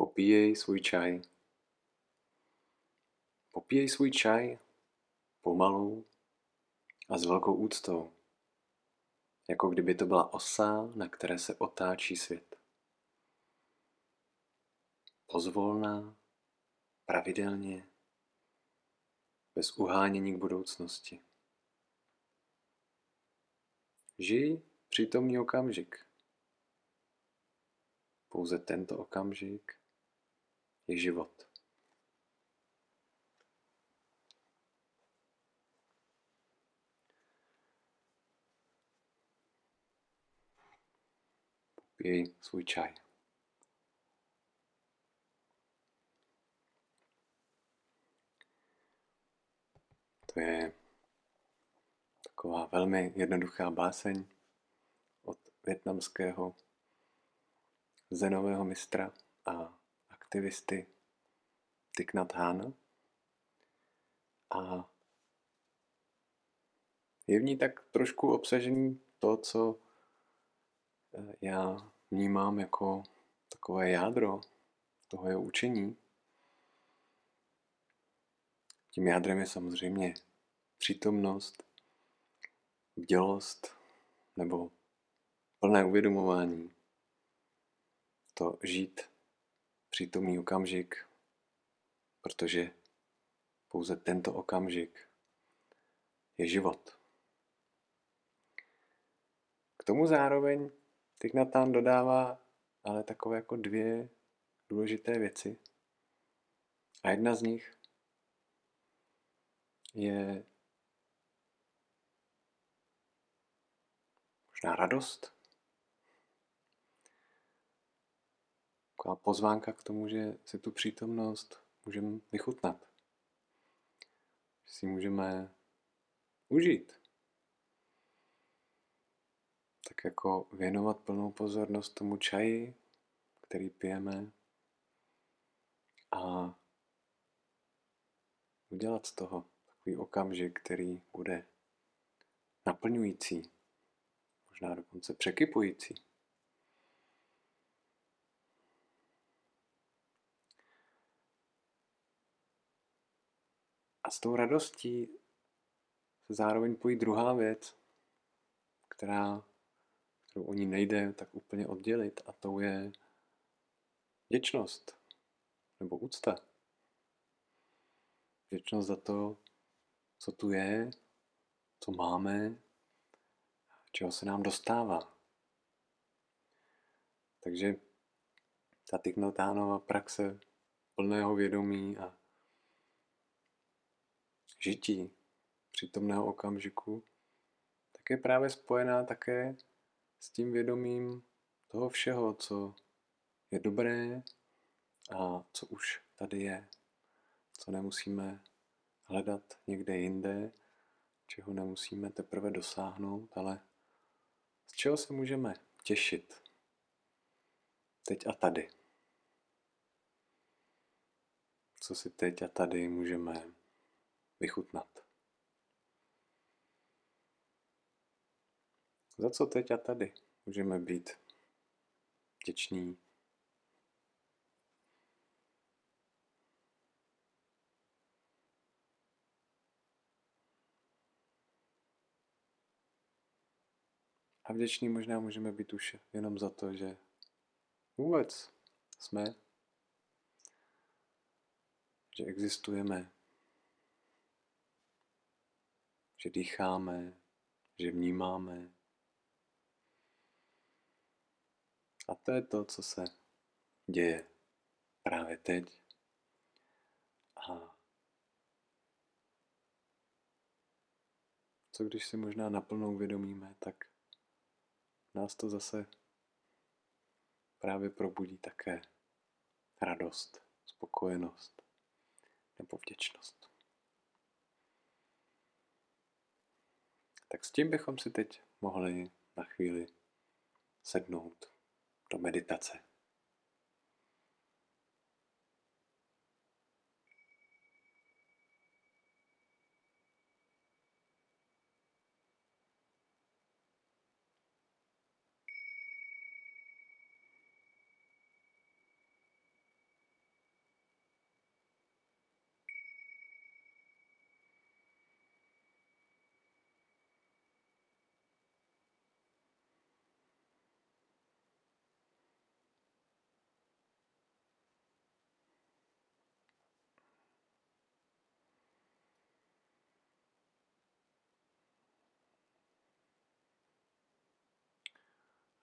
Popíjej svůj čaj. Popíjej svůj čaj pomalu a s velkou úctou, jako kdyby to byla osa, na které se otáčí svět. Pozvolná, pravidelně, bez uhánění k budoucnosti. Žij přítomný okamžik. Pouze tento okamžik je život. Pij svůj čaj. To je taková velmi jednoduchá báseň od větnamského zenového mistra a aktivisty Nhat Hanh. A je v ní tak trošku obsažený to, co eh, já vnímám jako takové jádro toho jeho učení. Tím jádrem je samozřejmě přítomnost, bdělost nebo plné uvědomování. To žít přítomný okamžik, protože pouze tento okamžik je život. K tomu zároveň Tignatán dodává ale takové jako dvě důležité věci. A jedna z nich je možná radost. Taková pozvánka k tomu, že si tu přítomnost můžeme vychutnat. Že si můžeme užít. Tak jako věnovat plnou pozornost tomu čaji, který pijeme a udělat z toho takový okamžik, který bude naplňující, možná dokonce překypující. S tou radostí se zároveň pojí druhá věc, která, kterou o ní nejde tak úplně oddělit, a to je vděčnost nebo úcta. Vděčnost za to, co tu je, co máme, čeho se nám dostává. Takže ta Tignotánova praxe plného vědomí a žití přítomného okamžiku, tak je právě spojená také s tím vědomím toho všeho, co je dobré a co už tady je, co nemusíme hledat někde jinde, čeho nemusíme teprve dosáhnout, ale z čeho se můžeme těšit teď a tady. Co si teď a tady můžeme vychutnat. Za co teď a tady můžeme být vděční A vděční možná můžeme být už jenom za to, že vůbec jsme, že existujeme, že dýcháme, že vnímáme. A to je to, co se děje právě teď. A co když si možná naplno uvědomíme, tak nás to zase právě probudí také radost, spokojenost nebo vděčnost. Tak s tím bychom si teď mohli na chvíli sednout do meditace.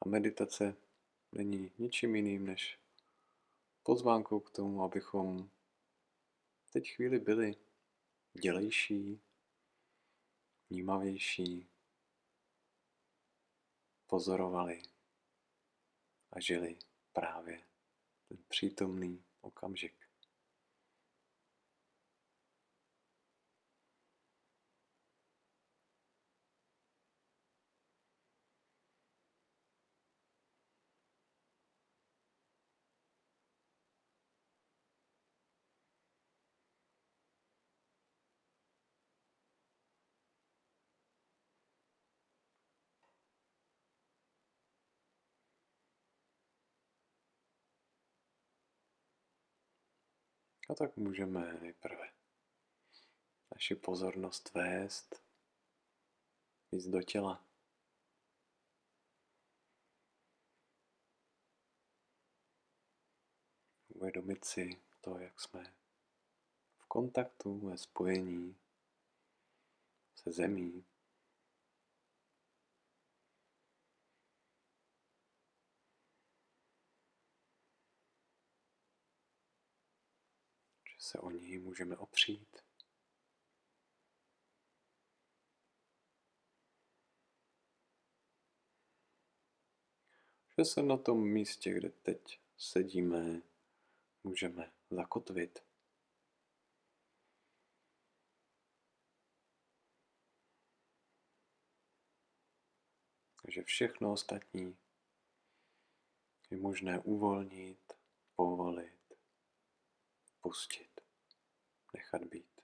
Meditace není ničím jiným než pozvánkou k tomu, abychom teď chvíli byli dělejší, vnímavější, pozorovali a žili právě ten přítomný okamžik. A tak můžeme nejprve naši pozornost vést víc do těla. Uvědomit si to, jak jsme v kontaktu, ve spojení se zemí, se o ní můžeme opřít. Že se na tom místě, kde teď sedíme, můžeme zakotvit. Takže všechno ostatní je možné uvolnit, povolit, pustit nechat být.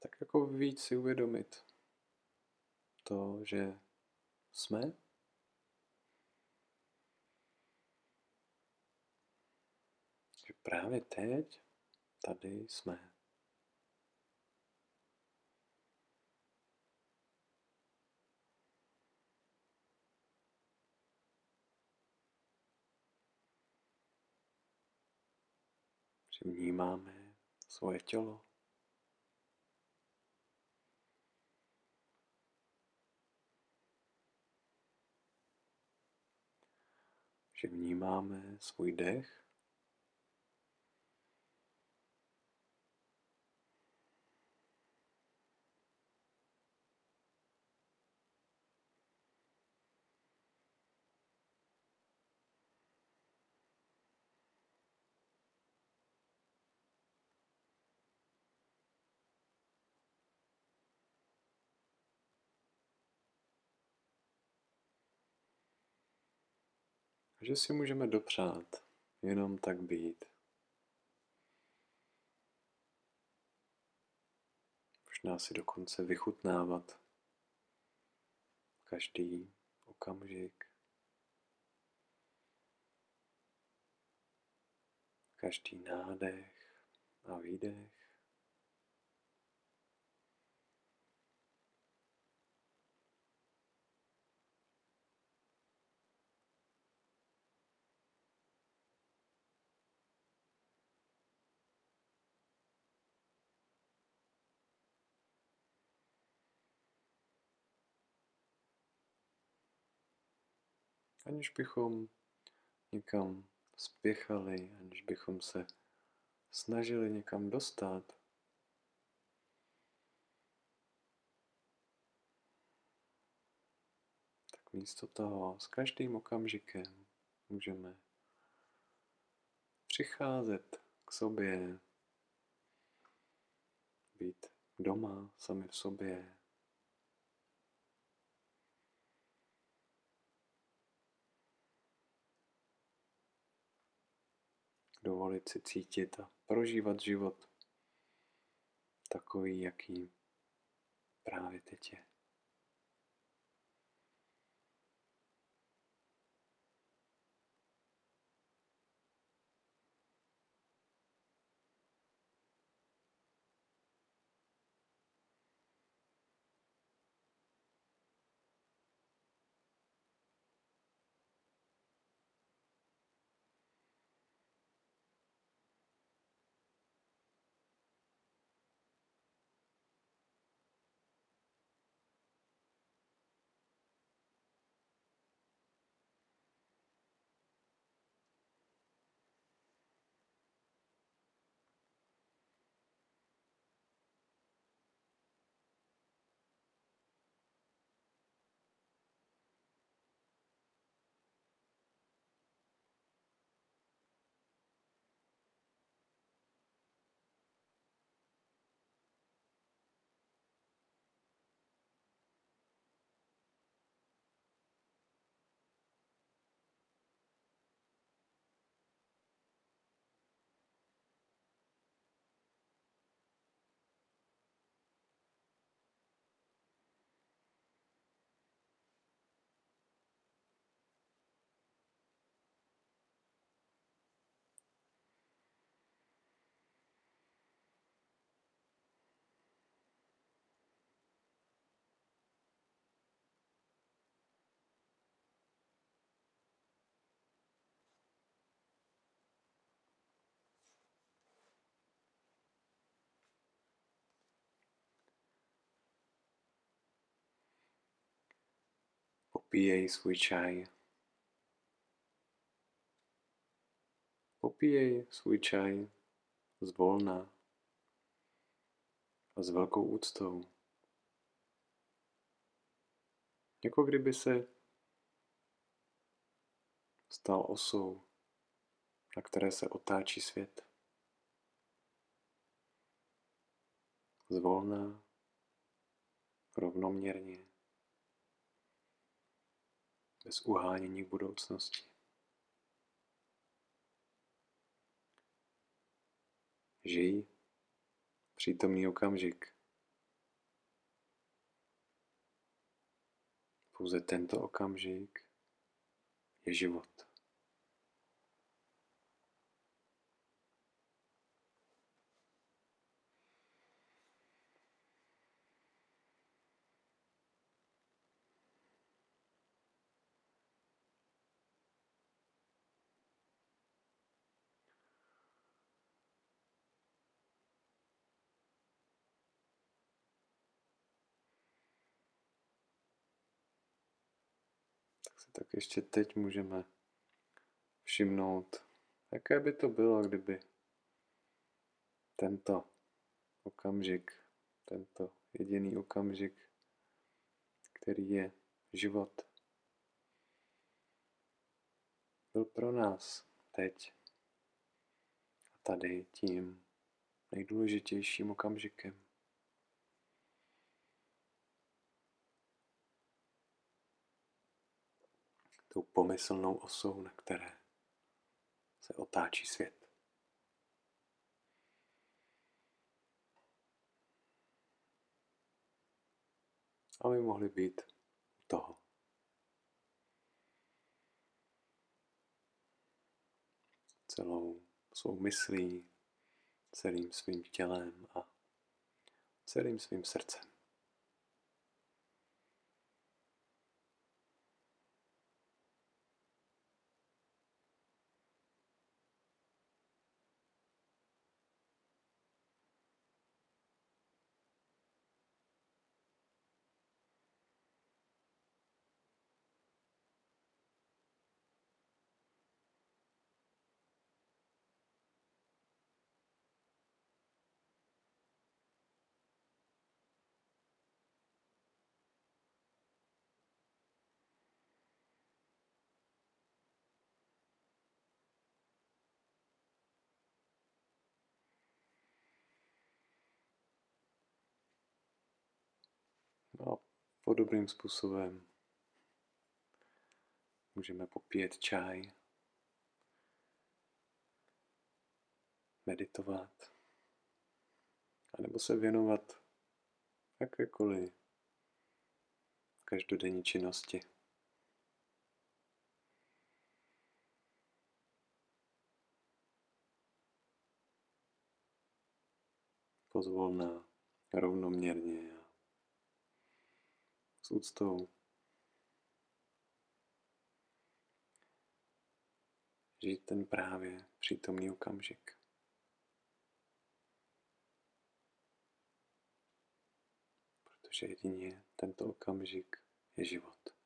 tak jako víc si uvědomit to, že jsme právě teď tady jsme. Že vnímáme svoje tělo. Že vnímáme svůj dech. Že si můžeme dopřát jenom tak být. Možná si dokonce vychutnávat každý okamžik, každý nádech a výdech. Aniž bychom někam spěchali, aniž bychom se snažili někam dostat. Tak místo toho s každým okamžikem můžeme přicházet k sobě, být doma sami v sobě, dovolit si cítit a prožívat život takový, jaký právě teď je. Popíjej svůj čaj. Popíjej svůj čaj zvolna a s velkou úctou. Jako kdyby se stal osou, na které se otáčí svět. Zvolna, rovnoměrně, bez uhánění budoucnosti. Žij přítomný okamžik. Pouze tento okamžik je život. Tak ještě teď můžeme všimnout, jaké by to bylo, kdyby tento okamžik, tento jediný okamžik, který je život, byl pro nás teď a tady tím nejdůležitějším okamžikem. Tou pomyslnou osou, na které se otáčí svět. A my mohli být u toho. Celou svou myslí, celým svým tělem a celým svým srdcem. No a podobným způsobem. Můžeme popíjet čaj, meditovat, anebo se věnovat jakékoliv každodenní činnosti. Pozvolná, rovnoměrně úctou. Žít ten právě přítomný okamžik. Protože jedině tento okamžik je život.